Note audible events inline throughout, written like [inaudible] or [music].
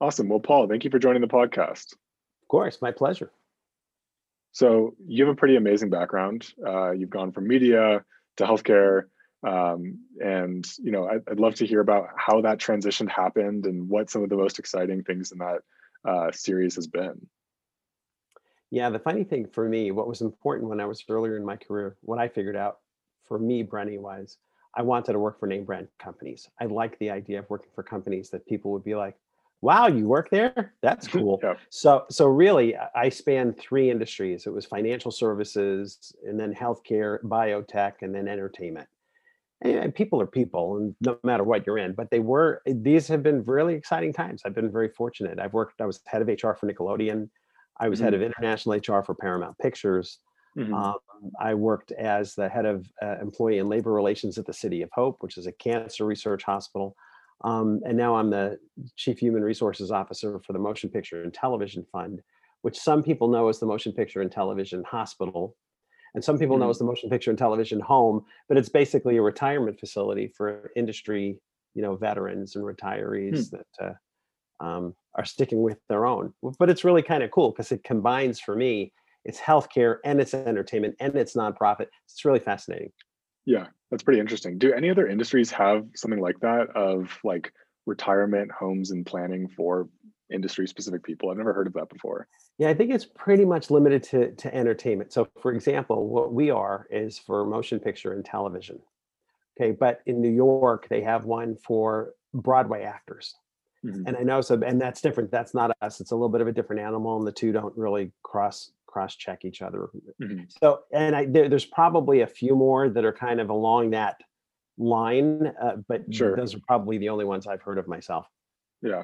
Awesome. Well, Paul, thank you for joining the podcast. Of course, my pleasure. So you have a pretty amazing background. Uh, you've gone from media to healthcare, um, and you know I'd, I'd, love to hear about how that transition happened and what some of the most exciting things in that uh, series has been. Yeah, the funny thing for me, what was important when I was earlier in my career, what I figured out for me, Brenny, was I wanted to work for name brand companies. I like the idea of working for companies that people would be like, wow, you work there? That's [laughs] cool. yeah. So, so really, I spanned three industries. It was financial services, and then healthcare, biotech, and then entertainment. And people are people, and no matter what you're in, but they were. These have been really exciting times. I've been very fortunate. I've worked. I was head of HR for Nickelodeon. I was mm-hmm. head of international HR for Paramount Pictures. Mm-hmm. Um, I worked as the head of uh, employee and labor relations at the City of Hope, which is a cancer research hospital. Um, and now I'm the Chief Human Resources Officer for the Motion Picture and Television Fund, which some people know as the Motion Picture and Television Hospital. And some people know mm-hmm. as the Motion Picture and Television Home, but it's basically a retirement facility for industry, you know, veterans and retirees hmm. that uh, um, are sticking with their own. But it's really kind of cool because it combines for me, it's healthcare and it's entertainment and it's nonprofit. It's really fascinating. Yeah, that's pretty interesting. Do any other industries have something like that of like retirement homes and planning for industry specific people? I've never heard of that before. Yeah, I think it's pretty much limited to, to entertainment. So, for example, what we are is for motion picture and television. Okay, but in New York, they have one for Broadway actors. Mm-hmm. And I know so, and that's different. That's not us. It's a little bit of a different animal, and the two don't really cross cross check each other. Mm-hmm. So, and I there, there's probably a few more that are kind of along that line, uh, but sure. those are probably the only ones I've heard of myself. Yeah.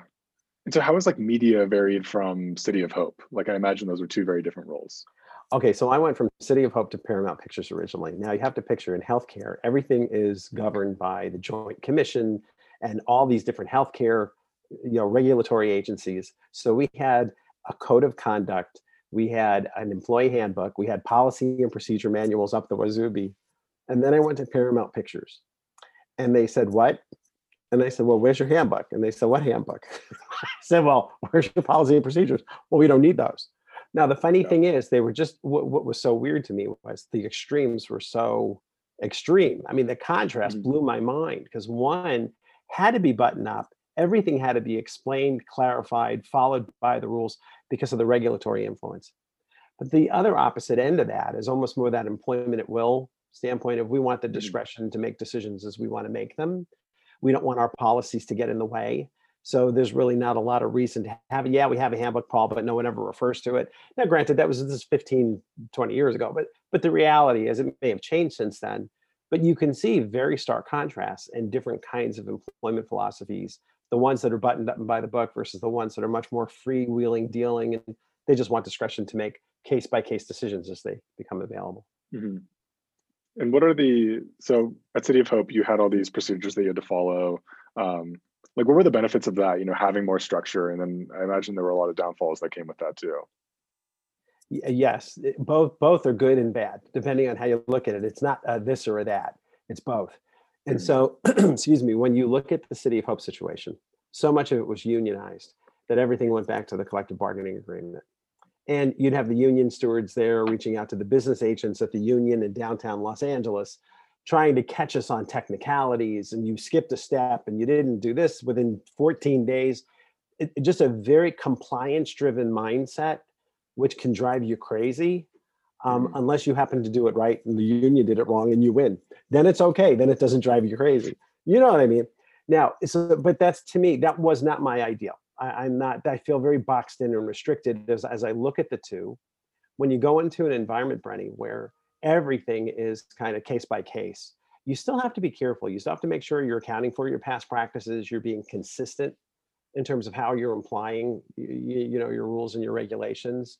And so, how is like media varied from City of Hope? Like, I imagine those are two very different roles. Okay, so I went from City of Hope to Paramount Pictures originally. Now you have to picture in healthcare, everything is governed by the Joint Commission and all these different healthcare, you know, regulatory agencies. So we had a code of conduct we had an employee handbook, we had policy and procedure manuals up the wazooby. And then I went to Paramount Pictures and they said, What? And I said, Well, where's your handbook? And they said, What handbook? [laughs] I said, Well, [laughs] where's your policy and procedures? Well, we don't need those. Now, the funny thing is, they were just what, what, was so weird to me was the extremes were so extreme. I mean, the contrast mm-hmm. blew my mind because one had to be buttoned up everything had to be explained, clarified, followed by the rules because of the regulatory influence. But the other opposite end of that is almost more that employment at will standpoint of we want the mm-hmm. discretion to make decisions as we want to make them. We don't want our policies to get in the way. So there's really not a lot of reason to have it. Yeah, we have a handbook, Paul, but no one ever refers to it. Now, granted, that was this 15, 20 years ago, but but the reality is it may have changed since then. But you can see very stark contrasts and different kinds of employment philosophies the ones that are buttoned up and by the book versus the ones that are much more freewheeling dealing and they just want discretion to make case by case decisions as they become available. Mm-hmm. And what are the so at City of Hope you had all these procedures that you had to follow. Um, like what were the benefits of that? You know, having more structure, and then I imagine there were a lot of downfalls that came with that too. Yes, both both are good and bad depending on how you look at it. It's not this or that; it's both. And mm-hmm. so, [clears throat] excuse me, when you look at the City of Hope situation, so much of it was unionized that everything went back to the collective bargaining agreement. And you'd have the union stewards there reaching out to the business agents at the union in downtown Los Angeles, trying to catch us on technicalities. And you skipped a step and you didn't do this within 14 days. It, just a very compliance driven mindset, which can drive you crazy um, mm-hmm. unless you happen to do it right and the union did it wrong and you win. Then it's okay. Then it doesn't drive you crazy. You know what I mean? Now, so, but that's to me, that was not my ideal. I, am not, I feel very boxed in and restricted as, as I look at the two. When you go into an environment, Brenny, where everything is kind of case by case, you still have to be careful. You still have to make sure you're accounting for your past practices, you're being consistent in terms of how you're applying you, you know your rules and your regulations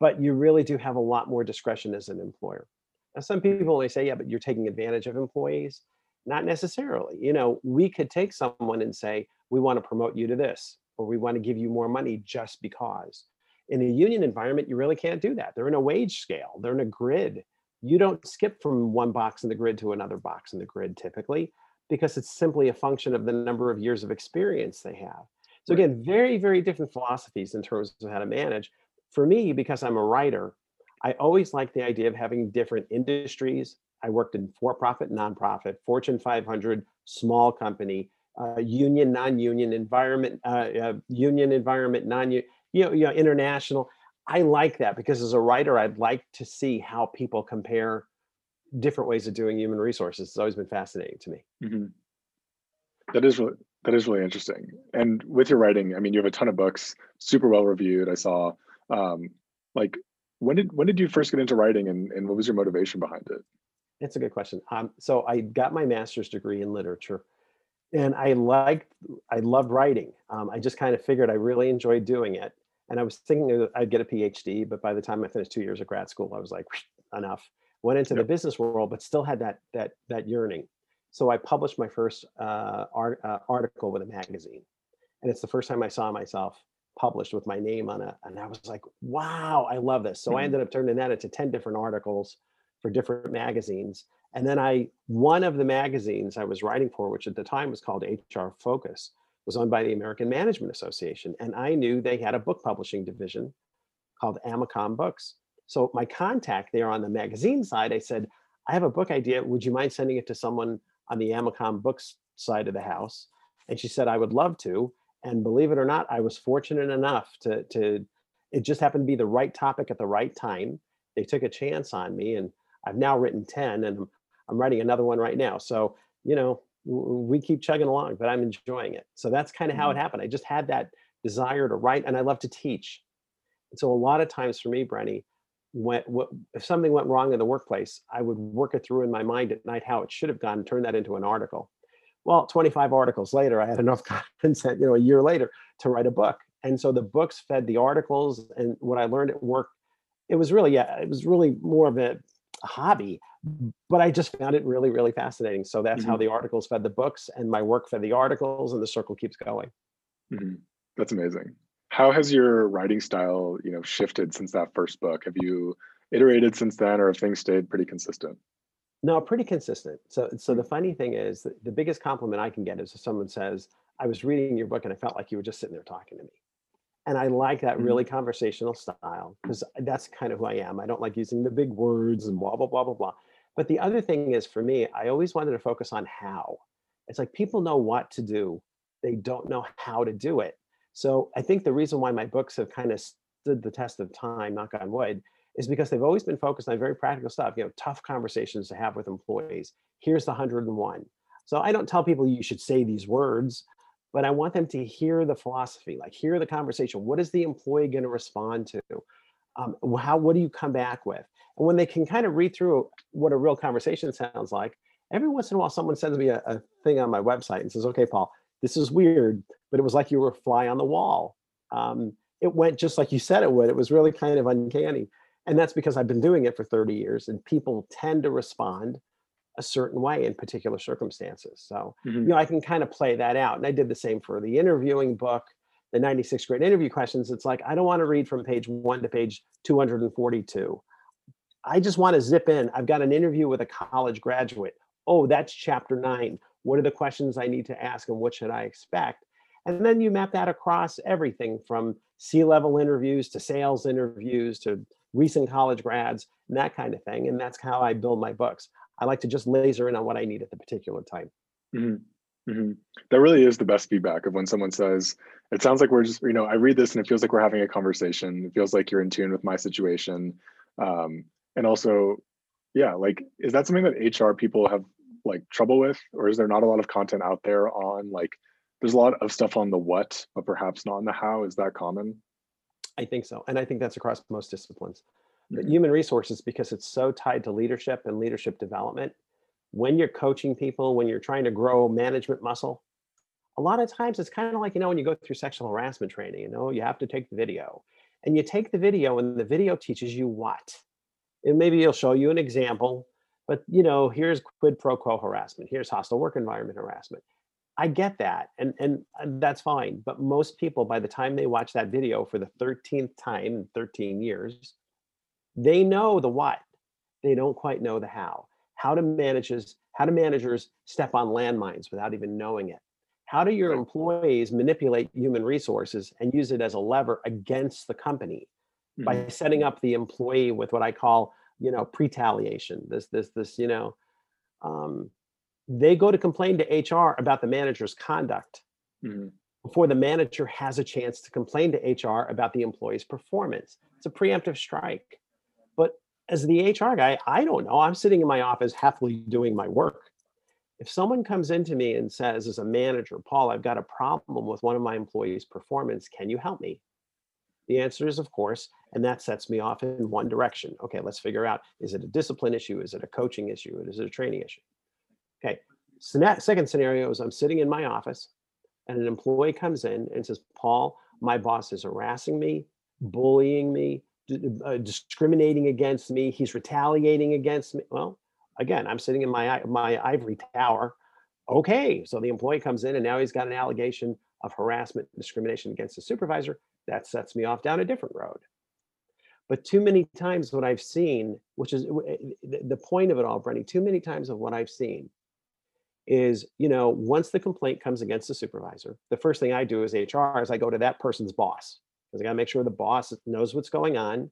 but you really do have a lot more discretion as an employer. Now, some people they say, yeah, but you're taking advantage of employees. Not necessarily. You know, we could take someone and say, we want to promote you to this, or we want to give you more money just because. In a union environment, you really can't do that. They're in a wage scale, they're in a grid. You don't skip from one box in the grid to another box in the grid typically, because it's simply a function of the number of years of experience they have. So again, very, very different philosophies in terms of how to manage. For me, because I'm a writer, I always like the idea of having different industries. I worked in for-profit, nonprofit, Fortune 500, small company, uh, union, non-union, environment, uh, uh, union environment, non-union, you know, you know, international. I like that because as a writer, I'd like to see how people compare different ways of doing human resources. It's always been fascinating to me. Mhm. That is that is really interesting. And with your writing, I mean, you have a ton of books, super well reviewed. I saw. Um, like, when did when did you first get into writing, and and what was your motivation behind it? It's a good question. Um, so I got my master's degree in literature, and I liked, I loved writing. Um, I just kind of figured I really enjoyed doing it, and I was thinking that I'd get a PhD. But by the time I finished two years of grad school, I was like, enough. Went into the business world, but still had that that that yearning. So I published my first uh, art, uh, article with a magazine, and it's the first time I saw myself published with my name on it, and I was like, wow, I love this. So I Mhm. ended up turning that into ten different articles for different magazines. And then I, one of the magazines I was writing for, which at the time was called HR Focus, was owned by the American Management Association. And I knew they had a book publishing division called Amacom Books. So my contact there on the magazine side, I said, I have a book idea. Would you mind sending it to someone on the Amacom Books side of the house? And she said, I would love to. And believe it or not, I was fortunate enough to, to it just happened to be the right topic at the right time. They took a chance on me and I've now written 10 and I'm, I'm writing another one right now. So, you know, we keep chugging along, but I'm enjoying it. So that's kind of how it Mhm. happened. I just had that desire to write and I love to teach. And so a lot of times for me, Brenny, when, what, if something went wrong in the workplace, I would work it through in my mind at night how it should have gone and turn that into an article. Well, 25 articles later, I had enough [laughs] content, you know, a year later to write a book. And so the books fed the articles and what I learned at work, it was really, yeah, it was really more of a hobby, but I just found it really, really fascinating. So that's how Mhm. the articles fed the books and my work fed the articles and the circle keeps going. Mhm. That's amazing. How has your writing style, you know, shifted since that first book? Have you iterated since then, or have things stayed pretty consistent? No, pretty consistent. So, so the Mm. funny thing is that the biggest compliment I can get is if someone says, I was reading your book and I felt like you were just sitting there talking to me. And I like that Mhm. really conversational style because that's kind of who I am. I don't like using the big words and blah, blah, blah, blah, blah. But the other thing is for me, I always wanted to focus on how. It's like people know what to do, they don't know how to do it. So I think the reason why my books have kind of stood the test of time, knock on wood, is because they've always been focused on very practical stuff, you know, tough conversations to have with employees. Here's the 101. So I don't tell people you should say these words, but I want them to hear the philosophy, like hear the conversation. What is the employee going to respond to? Um, how, what do you come back with? And when they can kind of read through what a real conversation sounds like, every once in a while someone sends me a, a thing on my website and says, okay, Paul, this is weird, but it was like you were a fly on the wall. Um, it went just like you said it would. It was really kind of uncanny. And that's because I've been doing it for 30 years and people tend to respond a certain way in particular circumstances. So, Mhm. you know, I can kind of play that out. And I did the same for the interviewing book, the 96 great interview questions. It's like, I don't want to read from page one to page 242. I just want to zip in. I've got an interview with a college graduate. Oh, that's chapter nine. What are the questions I need to ask and what should I expect? And then you map that across everything from C level interviews to sales interviews to recent college grads and that kind of thing. And that's how I build my books. I like to just laser in on what I need at the particular time. Mhm. Mhm. That really is the best feedback of when someone says, "It sounds like we're just, you know, I read this and it feels like we're having a conversation. It feels like you're in tune with my situation." Um, and also, yeah, like, is that something that HR people have like trouble with, or is there not a lot of content out there on like? There's a lot of stuff on the what, but perhaps not on the how. Is that common? I think so. And I think that's across most disciplines. But Mhm. human resources, because it's so tied to leadership and leadership development, when you're coaching people, when you're trying to grow management muscle, a lot of times it's kind of like, you know, when you go through sexual harassment training, you know, you have to take the video. And you take the video and the video teaches you what? And maybe it'll show you an example, but you know, here's quid pro quo harassment, here's hostile work environment harassment. I get that, and and and that's fine. But most people, by the time they watch that video for the 13th time in 13 years, they know the what. They don't quite know the how. How do managers how do managers step on landmines without even knowing it? How do your employees manipulate human resources and use it as a lever against the company by Mhm. setting up the employee with what I call, you know, pretaliation. This, this, this, you know, um, they go to complain to HR about the manager's conduct Mhm. before the manager has a chance to complain to HR about the employee's performance. It's a preemptive strike. But as the HR guy, I don't know. I'm sitting in my office happily doing my work. If someone comes into me and says, as a manager, Paul, I've got a problem with one of my employees' performance, can you help me? The answer is, of course, and that sets me off in one direction. Okay, let's figure out is it a discipline issue? Is it a coaching issue? Is it a training issue? Okay, second scenario is I'm sitting in my office and an employee comes in and says, Paul, my boss is harassing me, bullying me, uh, discriminating against me. He's retaliating against me. Well, again, I'm sitting in my my ivory tower. Okay, so the employee comes in and now he's got an allegation of harassment, discrimination against the supervisor. That sets me off down a different road. But too many times, what I've seen, which is eh, the the point of it all, Brenny, too many times of what I've seen is, you know, once the complaint comes against the supervisor, the first thing I do as HR is I go to that person's boss because I got to make sure the boss knows what's going on,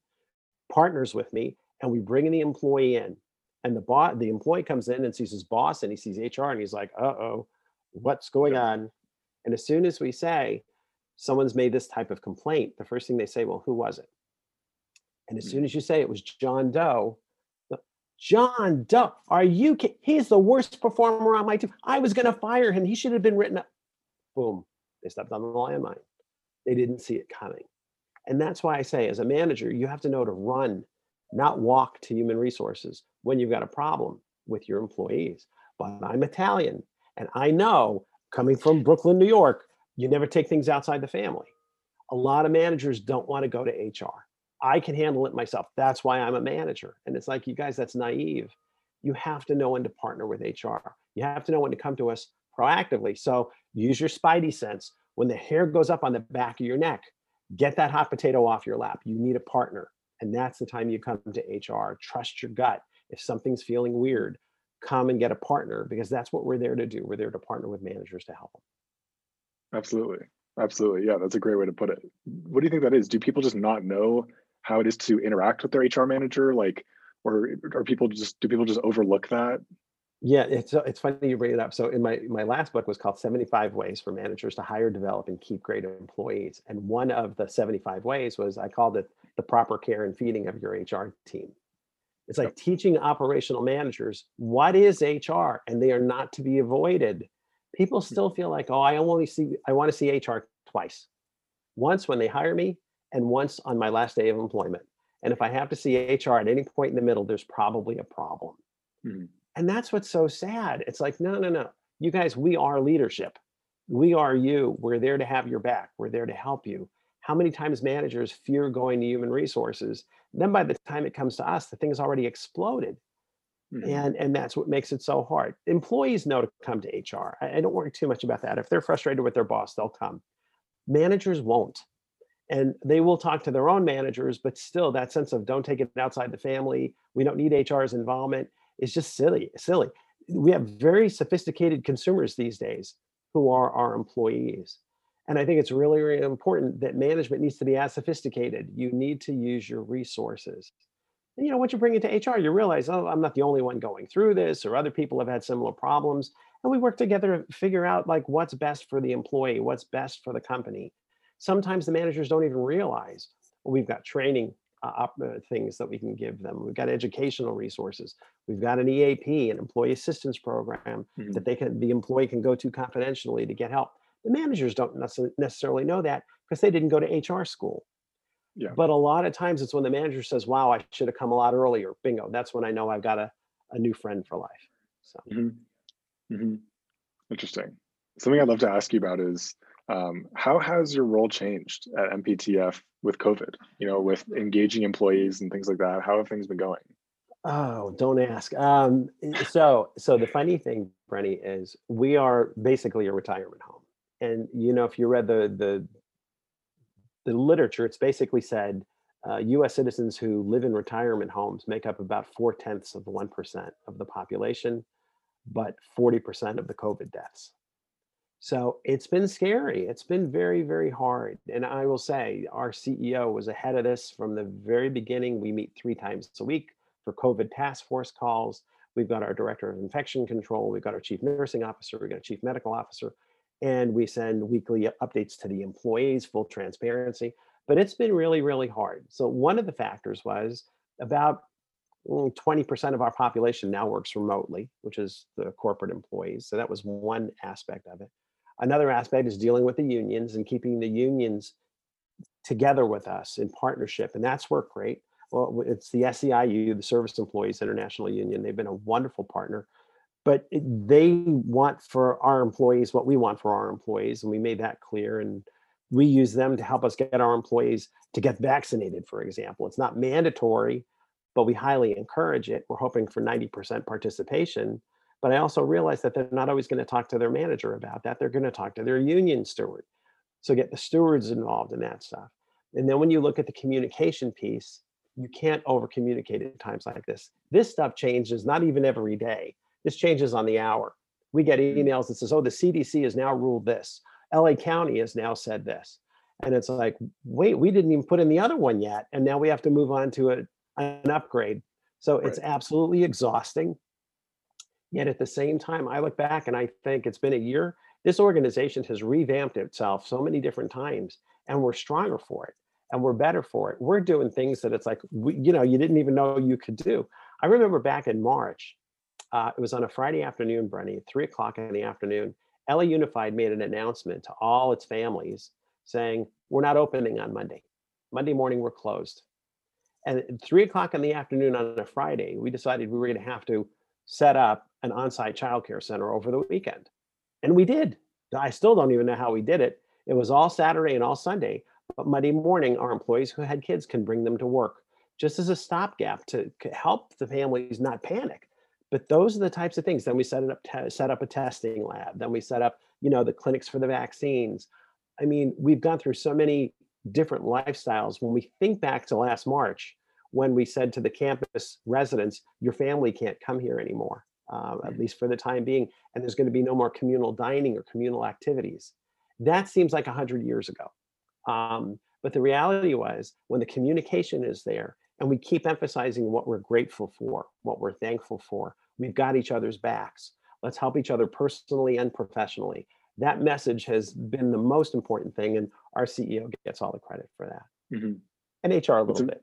partners with me, and we bring the employee in. And the boss, the employee comes in and sees his boss and he sees HR and he's like, uh oh, what's going on? And as soon as we say someone's made this type of complaint, the first thing they say, well, who was it? And as soon as you say it was John Doe, John Doe, are you? He's the worst performer on my team. I was going to fire him. He should have been written up. Boom. They stepped on the landmine. They didn't see it coming. And that's why I say, as a manager, you have to know to run, not walk to human resources when you've got a problem with your employees. But I'm Italian, and I know coming from Brooklyn, New York, you never take things outside the family. A lot of managers don't want to go to HR. I can handle it myself. That's why I'm a manager. And it's like, you guys, that's naive. You have to know when to partner with HR. You have to know when to come to us proactively. So use your spidey sense. When the hair goes up on the back of your neck, get that hot potato off your lap. You need a partner. And that's the time you come to HR. Trust your gut. If something's feeling weird, come and get a partner because that's what we're there to do. We're there to partner with managers to help them. Absolutely. Absolutely. Yeah, that's a great way to put it. What do you think that is? Do people just not know how it is to interact with their HR manager? Like, or are people just do people just overlook that? Yeah, it's uh, it's funny you bring it up. So in my my last book was called 75 ways for managers to hire, develop, and keep great employees. And one of the 75 ways was I called it the proper care and feeding of your HR team. It's like teaching operational managers what is HR and they are not to be avoided. People still feel like, oh, I only see I want to see HR twice. Once when they hire me and once on my last day of employment. And if I have to see HR at any point in the middle, there's probably a problem. Mhm. And that's what's so sad. It's like, no, no, no. You guys, we are leadership. We are you. We're there to have your back. We're there to help you. How many times managers fear going to human resources? Then by the time it comes to us, the thing's already exploded. Mhm. And and that's what makes it so hard. Employees know to come to HR. I, I don't worry too much about that. If they're frustrated with their boss, they'll come. Managers won't. And they will talk to their own managers, but still that sense of don't take it outside the family. We don't need HR's involvement is just silly, silly. We have very sophisticated consumers these days who are our employees. And I think it's really, really important that management needs to be as sophisticated. You need to use your resources. And, you know, once you bring it to HR, you realize, oh, I'm not the only one going through this, or other people have had similar problems. And we work together to figure out like what's best for the employee, what's best for the company. Sometimes the managers don't even realize well, we've got training uh, uh, things that we can give them. We've got educational resources. We've got an EAP, an employee assistance program Mhm. that they can the employee can go to confidentially to get help. The managers don't necessarily know that because they didn't go to HR school. Yeah. But a lot of times it's when the manager says, "Wow, I should have come a lot earlier." Bingo. That's when I know I've got a, a new friend for life. So Mhm. Mhm. Interesting. Something I'd love to ask you about is um, how has your role changed at MPTF with COVID? You know, with engaging employees and things like that. How have things been going? Oh, don't ask. Um, so, so the funny thing, Brenny, is we are basically a retirement home, and you know, if you read the the the literature, it's basically said uh, U.S. citizens who live in retirement homes make up about four tenths of one percent of the population, but forty percent of the COVID deaths. So it's been scary. It's been very, very hard. And I will say, our CEO was ahead of this from the very beginning. We meet three times a week for COVID task force calls. We've got our director of infection control. We've got our chief nursing officer. We've got a chief medical officer. And we send weekly updates to the employees, full transparency. But it's been really, really hard. So one of the factors was about mm, 20% of our population now works remotely, which is the corporate employees. So that was one aspect of it. Another aspect is dealing with the unions and keeping the unions together with us in partnership, and that's worked great. Well, it's the SEIU, the Service Employees International Union. They've been a wonderful partner, but they want for our employees what we want for our employees, and we made that clear. And we use them to help us get our employees to get vaccinated, for example. It's not mandatory, but we highly encourage it. We're hoping for 90% participation but I also realize that they're not always going to talk to their manager about that. They're going to talk to their union steward. So get the stewards involved in that stuff. And then when you look at the communication piece, you can't over communicate at times like this. This stuff changes not even every day. This changes on the hour. We get emails that says, oh, the CDC has now ruled this. LA County has now said this. And it's like, wait, we didn't even put in the other one yet. And now we have to move on to a, an upgrade. So it's absolutely exhausting. Yet at the same time, I look back and I think it's been a year. This organization has revamped itself so many different times, and we're stronger for it, and we're better for it. We're doing things that it's like, we, you know, you didn't even know you could do. I remember back in March, uh, it was on a Friday afternoon, Brenny, three o'clock in the afternoon. LA Unified made an announcement to all its families saying, We're not opening on Monday. Monday morning, we're closed. And at three o'clock in the afternoon on a Friday, we decided we were going to have to set up an on-site childcare center over the weekend. And we did. I still don't even know how we did it. It was all Saturday and all Sunday, but Monday morning, our employees who had kids can bring them to work just as a stopgap to help the families not panic. But those are the types of things. Then we set it up, te- set up a testing lab. Then we set up, you know, the clinics for the vaccines. I mean, we've gone through so many different lifestyles. When we think back to last March, when we said to the campus residents, your family can't come here anymore uh, at least for the time being, and there's going to be no more communal dining or communal activities. That seems like 100 years ago. Um, but the reality was when the communication is there and we keep emphasizing what we're grateful for, what we're thankful for, we've got each other's backs. Let's help each other personally and professionally. That message has been the most important thing, and our CEO gets all the credit for that. Mm-hmm. And HR a little bit.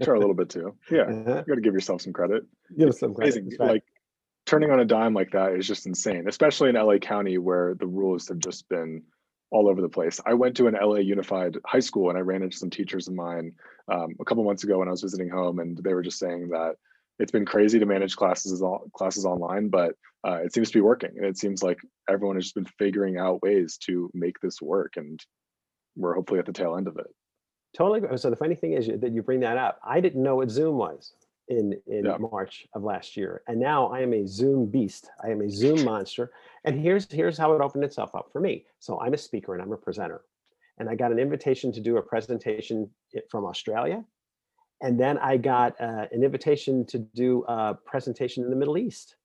HR a little bit too. Yeah, [laughs] uh-huh. you got to give yourself some credit. Give us some credit. Amazing. Like turning on a dime like that is just insane, especially in LA County where the rules have just been all over the place. I went to an LA Unified high school and I ran into some teachers of mine um, a couple months ago when I was visiting home, and they were just saying that it's been crazy to manage classes classes online, but uh, it seems to be working, and it seems like everyone has just been figuring out ways to make this work, and we're hopefully at the tail end of it. Totally. So the funny thing is that you bring that up. I didn't know what Zoom was in in yeah. March of last year, and now I am a Zoom beast. I am a Zoom monster. And here's here's how it opened itself up for me. So I'm a speaker and I'm a presenter, and I got an invitation to do a presentation from Australia, and then I got uh, an invitation to do a presentation in the Middle East.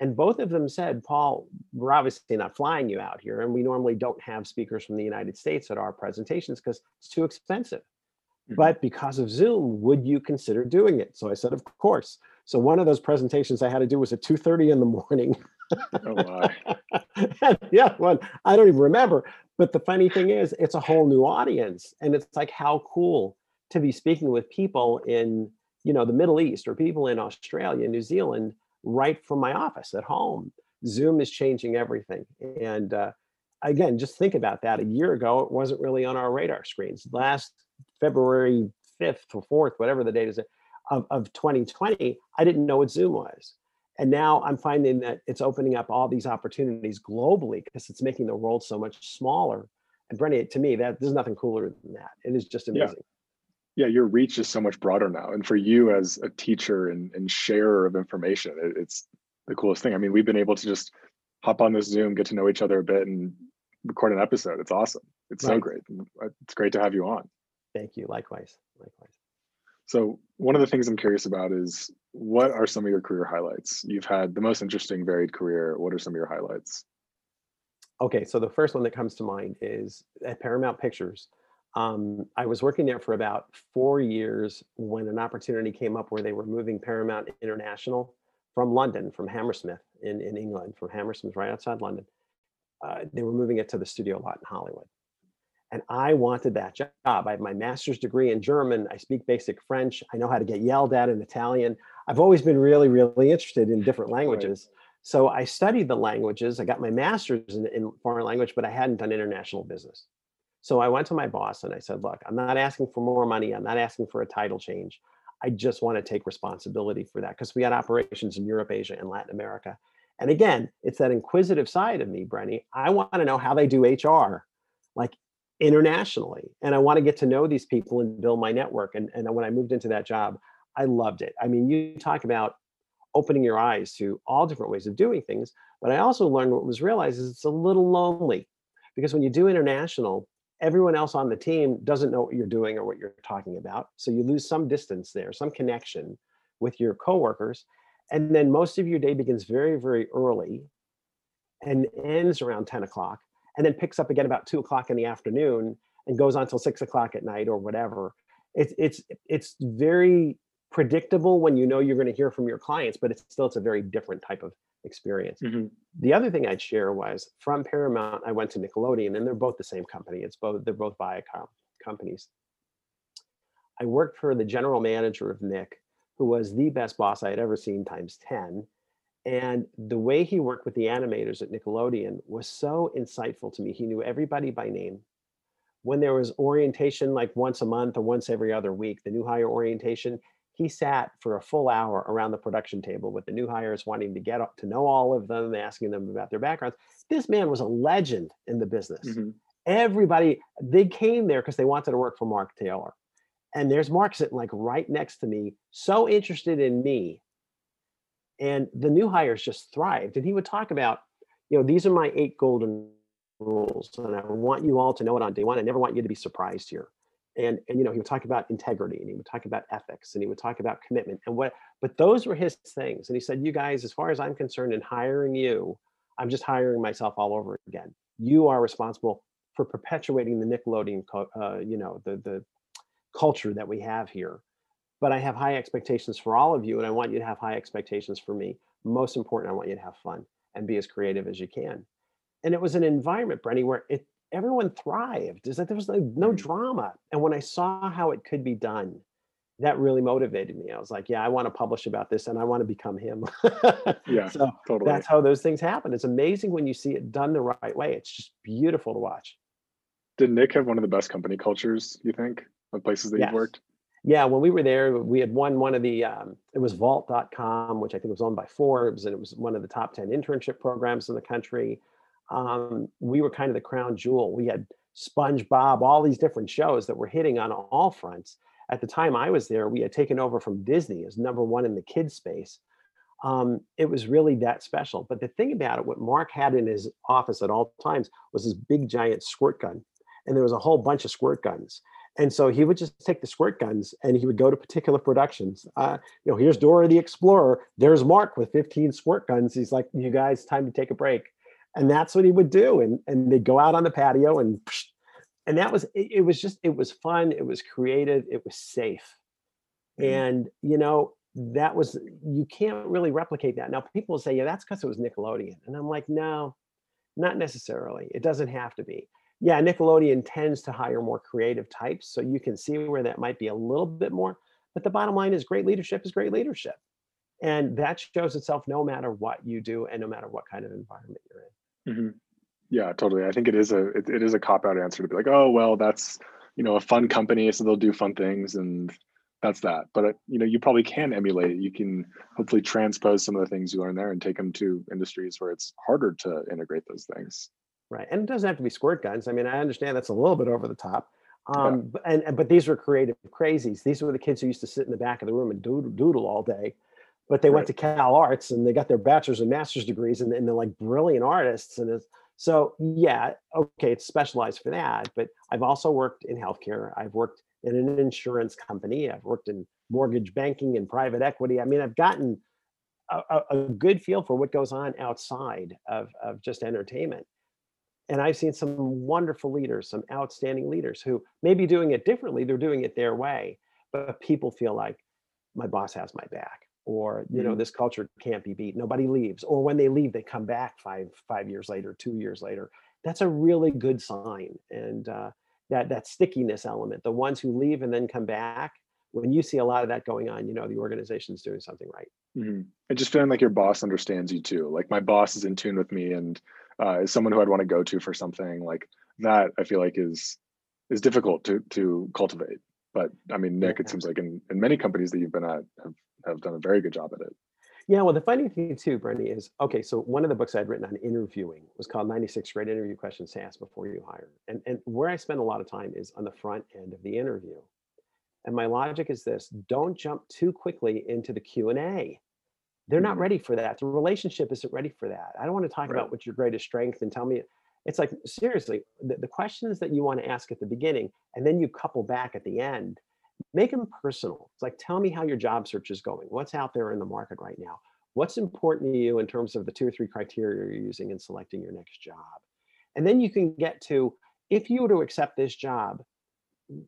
And both of them said, Paul, we're obviously not flying you out here, and we normally don't have speakers from the United States at our presentations because it's too expensive. Mm-hmm. But because of Zoom, would you consider doing it? So I said, of course. So one of those presentations I had to do was at 2:30 in the morning. oh [laughs] yeah, one I don't even remember. But the funny thing is, it's a whole new audience, and it's like how cool to be speaking with people in you know the Middle East or people in Australia, New Zealand, right from my office at home. Zoom is changing everything, and uh, again, just think about that. A year ago, it wasn't really on our radar screens. Last February 5th or 4th, whatever the date is of, of 2020, I didn't know what Zoom was. And now I'm finding that it's opening up all these opportunities globally because it's making the world so much smaller. And Brenny, to me, that there's nothing cooler than that. It is just amazing. Yeah. yeah your reach is so much broader now. And for you as a teacher and, and sharer of information, it, it's the coolest thing. I mean, we've been able to just hop on this Zoom, get to know each other a bit, and record an episode. It's awesome. It's right. so great. It's great to have you on. Thank you. Likewise. Likewise. So one of the things I'm curious about is what are some of your career highlights? You've had the most interesting, varied career. What are some of your highlights? Okay, so the first one that comes to mind is at Paramount Pictures. Um, I was working there for about four years when an opportunity came up where they were moving Paramount International from London, from Hammersmith in, in England, from Hammersmith right outside London. Uh, they were moving it to the studio lot in Hollywood. And I wanted that job. I have my master's degree in German. I speak basic French. I know how to get yelled at in Italian. I've always been really, really interested in different [laughs] languages. Right. So I studied the languages. I got my master's in, in foreign language, but I hadn't done international business. So I went to my boss and I said, look, I'm not asking for more money. I'm not asking for a title change. I just want to take responsibility for that because we had operations in Europe, Asia, and Latin America. And again, it's that inquisitive side of me, Brenny. I want to know how they do HR, like internationally. And I want to get to know these people and build my network. And, and when I moved into that job, I loved it. I mean, you talk about opening your eyes to all different ways of doing things. But I also learned what was realized is it's a little lonely because when you do international, everyone else on the team doesn't know what you're doing or what you're talking about. So you lose some distance there, some connection with your coworkers. And then most of your day begins very, very early and ends around 10 o'clock and then picks up again about two o'clock in the afternoon and goes on until six o'clock at night or whatever. It's it's it's very predictable when you know you're going to hear from your clients, but it's still it's a very different type of experience. Mm-hmm. The other thing I'd share was from Paramount, I went to Nickelodeon, and they're both the same company. It's both they're both Viacom companies. I worked for the general manager of Nick, who was the best boss I had ever seen times 10. And the way he worked with the animators at Nickelodeon was so insightful to me. He knew everybody by name. When there was orientation, like once a month or once every other week, the new hire orientation, he sat for a full hour around the production table with the new hires wanting to get to know all of them asking them about their backgrounds this man was a legend in the business mm-hmm. everybody they came there because they wanted to work for mark taylor and there's mark sitting like right next to me so interested in me and the new hires just thrived and he would talk about you know these are my eight golden rules and i want you all to know it on day one i never want you to be surprised here. And and you know he would talk about integrity and he would talk about ethics and he would talk about commitment and what but those were his things and he said you guys as far as i'm concerned in hiring you i'm just hiring myself all over again. You are responsible for perpetuating the nickelodeon uh, you know the the culture that we have here but i have high expectations for all of you and i want you to have high expectations for me. Most important i want you to have fun and be as creative as you can. And it was an environment brenny where it everyone thrived. Is that there was no, no mm. drama. And when i saw how it could be done that really motivated me. I was like yeah i want to publish about this and i want to become him. [laughs] Yeah so totally. that's how those things happen. It's amazing when you see it done the right way. It's just beautiful to watch. Did nick have one of the best company cultures you think of places that yes. you've worked yeah when we were there we had won one of the um, it was vault.com which i think was owned by forbes and it was one of the top 10 internship programs in the country um, we were kind of the crown jewel. We had SpongeBob, all these different shows that were hitting on all fronts. At the time I was there, we had taken over from Disney as number one in the kids space. Um, it was really that special. But the thing about it, what Mark had in his office at all times was this big giant squirt gun. And there was a whole bunch of squirt guns. And so he would just take the squirt guns and he would go to particular productions. Uh, you know, here's Dora the Explorer. There's Mark with 15 squirt guns. He's like, you guys, time to take a break and that's what he would do and and they'd go out on the patio and and that was it, it was just it was fun it was creative it was safe mm-hmm. and you know that was you can't really replicate that now people say yeah that's because it was nickelodeon and i'm like no not necessarily it doesn't have to be yeah nickelodeon tends to hire more creative types so you can see where that might be a little bit more but the bottom line is great leadership is great leadership and that shows itself no matter what you do and no matter what kind of environment you're in Mm-hmm. Yeah, totally. I think it is a it, it is a cop out answer to be like, oh well, that's you know a fun company, so they'll do fun things, and that's that. But uh, you know, you probably can emulate. You can hopefully transpose some of the things you learn there and take them to industries where it's harder to integrate those things. Right, and it doesn't have to be squirt guns. I mean, I understand that's a little bit over the top. Um, yeah. and, and but these were creative crazies. These were the kids who used to sit in the back of the room and doodle, doodle all day but they right. went to Cal Arts and they got their bachelor's and master's degrees and, and they're like brilliant artists. And so, yeah, okay, it's specialized for that. But I've also worked in healthcare. I've worked in an insurance company. I've worked in mortgage banking and private equity. I mean, I've gotten a, a good feel for what goes on outside of, of just entertainment. And I've seen some wonderful leaders, some outstanding leaders who may be doing it differently. They're doing it their way, but people feel like my boss has my back or you know Mhm. this culture can't be beat nobody leaves or when they leave they come back five five years later two years later that's a really good sign and uh, that that stickiness element the ones who leave and then come back when you see a lot of that going on you know the organization's doing something right Mhm. And just feeling like your boss understands you too. Like my boss is in tune with me and uh, is someone who I'd want to go to for something like that. I feel like is is difficult to to cultivate. But I mean, Nick, it seems like in, in many companies that you've been at have, have done a very good job at it. Yeah, well, the funny thing too, Brenny, is okay. So one of the books I'd written on interviewing was called 96 Great Interview Questions to Ask Before You Hire. And, and where I spend a lot of time is on the front end of the interview. And my logic is this, don't jump too quickly into the Q&A. They're not ready for that. The relationship isn't ready for that. I don't want to talk Right. about what's your greatest strength and tell me, it's like, seriously, the, the questions that you want to ask at the beginning, and then you couple back at the end, make them personal. It's like, tell me how your job search is going. What's out there in the market right now? What's important to you in terms of the two or three criteria you're using in selecting your next job? And then you can get to, if you were to accept this job,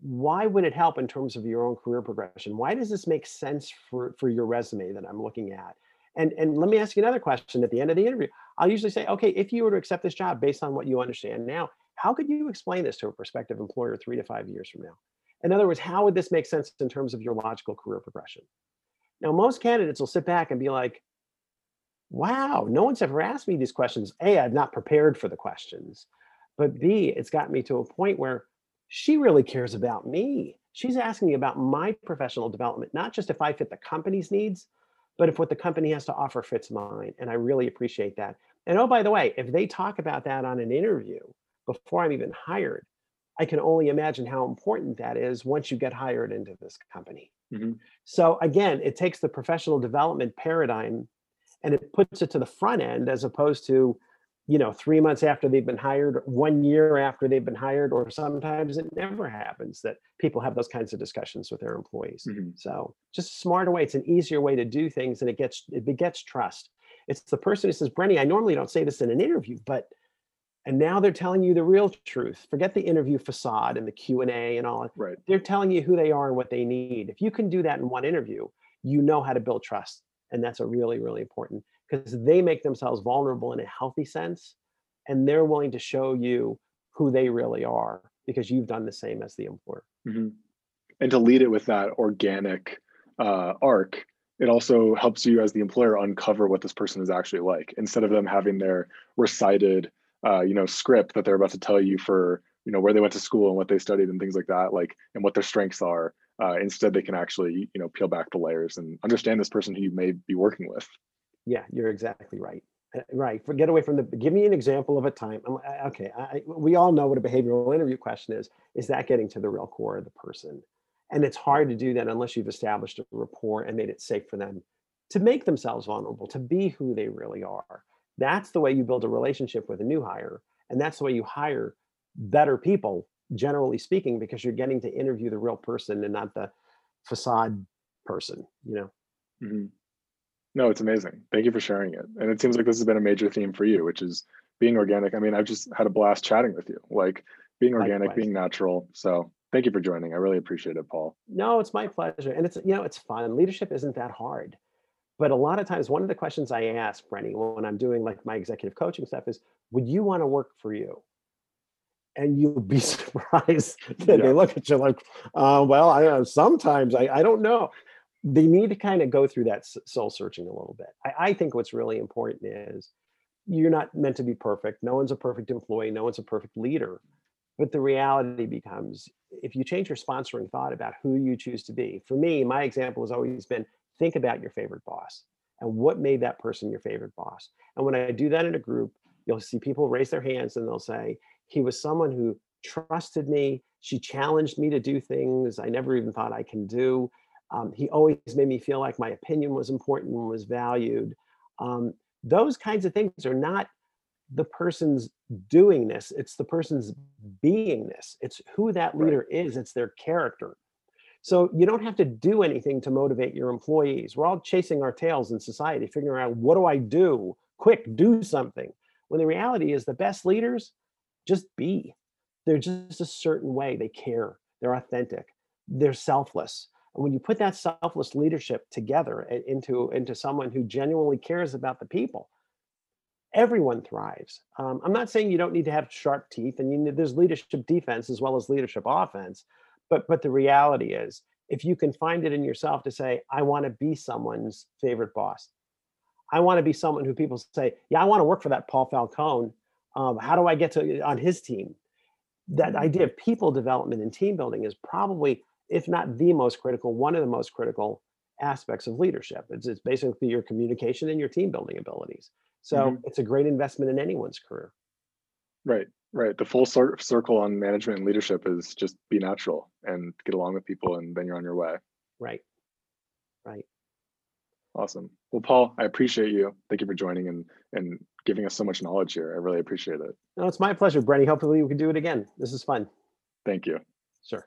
why would it help in terms of your own career progression? Why does this make sense for, for your resume that I'm looking at? And, and let me ask you another question at the end of the interview. I'll usually say, okay, if you were to accept this job based on what you understand now, how could you explain this to a prospective employer three to five years from now? In other words, how would this make sense in terms of your logical career progression? Now, most candidates will sit back and be like, wow, no one's ever asked me these questions. A, I'm not prepared for the questions. But B, it's got me to a point where she really cares about me. She's asking me about my professional development, not just if I fit the company's needs, but if what the company has to offer fits mine. And I really appreciate that. And oh, by the way, if they talk about that on an interview before I'm even hired, I can only imagine how important that is once you get hired into this company. Mhm. So again, it takes the professional development paradigm and it puts it to the front end as opposed to, you know, three months after they've been hired, one year after they've been hired, or sometimes it never happens that people have those kinds of discussions with their employees. Mhm. So just a smarter way. It's an easier way to do things and it gets it begets trust. It's the person who says, Brenny, I normally don't say this in an interview, but and now they're telling you the real truth. Forget the interview facade and the Q&A and all. that. They're telling you who they are and what they need. If you can do that in one interview, you know how to build trust. And that's a really, really important because they make themselves vulnerable in a healthy sense and they're willing to show you who they really are because you've done the same as the employer. Mhm. And to lead it with that organic uh, arc, it also helps you as the employer uncover what this person is actually like instead of them having their recited, uh, you know, script that they're about to tell you for, you know, where they went to school and what they studied and things like that, like, and what their strengths are. Uh, instead, they can actually, you know, peel back the layers and understand this person who you may be working with. Yeah, you're exactly right. Uh, Right. Get away from the, give me an example of a time. Okay. I, we all know what a behavioral interview question is. Is that getting to the real core of the person? And it's hard to do that unless you've established a rapport and made it safe for them to make themselves vulnerable, to be who they really are. That's the way you build a relationship with a new hire. And that's the way you hire better people, generally speaking, because you're getting to interview the real person and not the facade person, you know? Mhm. No, it's amazing. Thank you for sharing it. And it seems like this has been a major theme for you, which is being organic. I mean, I've just had a blast chatting with you, like being organic, Likewise. being natural. So thank you for joining. I really appreciate it, Paul. No, it's my pleasure. And it's, you know, it's fun. Leadership isn't that hard. But a lot of times, one of the questions I ask, Brenny, when I'm doing like my executive coaching stuff is, would you want to work for you? And you'll be [laughs] surprised that Yeah. they look at you like, uh, well, I uh, sometimes I, I don't know. They need to kind of go through that soul searching a little bit. I, I think what's really important is you're not meant to be perfect. No one's a perfect employee. No one's a perfect leader. But the reality becomes if you change your sponsoring thought about who you choose to be, for me, my example has always been think about your favorite boss and what made that person your favorite boss. And when I do that in a group, you'll see people raise their hands and they'll say, he was someone who trusted me. She challenged me to do things I never even thought I can do. Um, he always made me feel like my opinion was important and was valued. Um, those kinds of things are not the person's doing this, it's the person's being this. It's who that Right. leader is, it's their character. So you don't have to do anything to motivate your employees. We're all chasing our tails in society, figuring out what do I do? Quick, do something. When the reality is the best leaders just be. They're just a certain way. They care. They're authentic. They're selfless. When you put that selfless leadership together into into someone who genuinely cares about the people, everyone thrives. Um, I'm not saying you don't need to have sharp teeth, and you need, there's leadership defense as well as leadership offense. But but the reality is, if you can find it in yourself to say, I want to be someone's favorite boss. I want to be someone who people say, yeah, I want to work for that Paul Falcone. Um, how do I get to on his team? That idea of people development and team building is probably, if not the most critical, one of the most critical aspects of leadership. It's, it's basically your communication and your team building abilities. So Mhm. it's a great investment in anyone's career. Right, right. The full cir- circle on management and leadership is just be natural and get along with people, and then you're on your way. Right. Right. Awesome. Well, Paul, I appreciate you. Thank you for joining and and giving us so much knowledge here. I really appreciate it. No, it's my pleasure, Brenny. Hopefully we can do it again. This is fun. Thank you. Sure.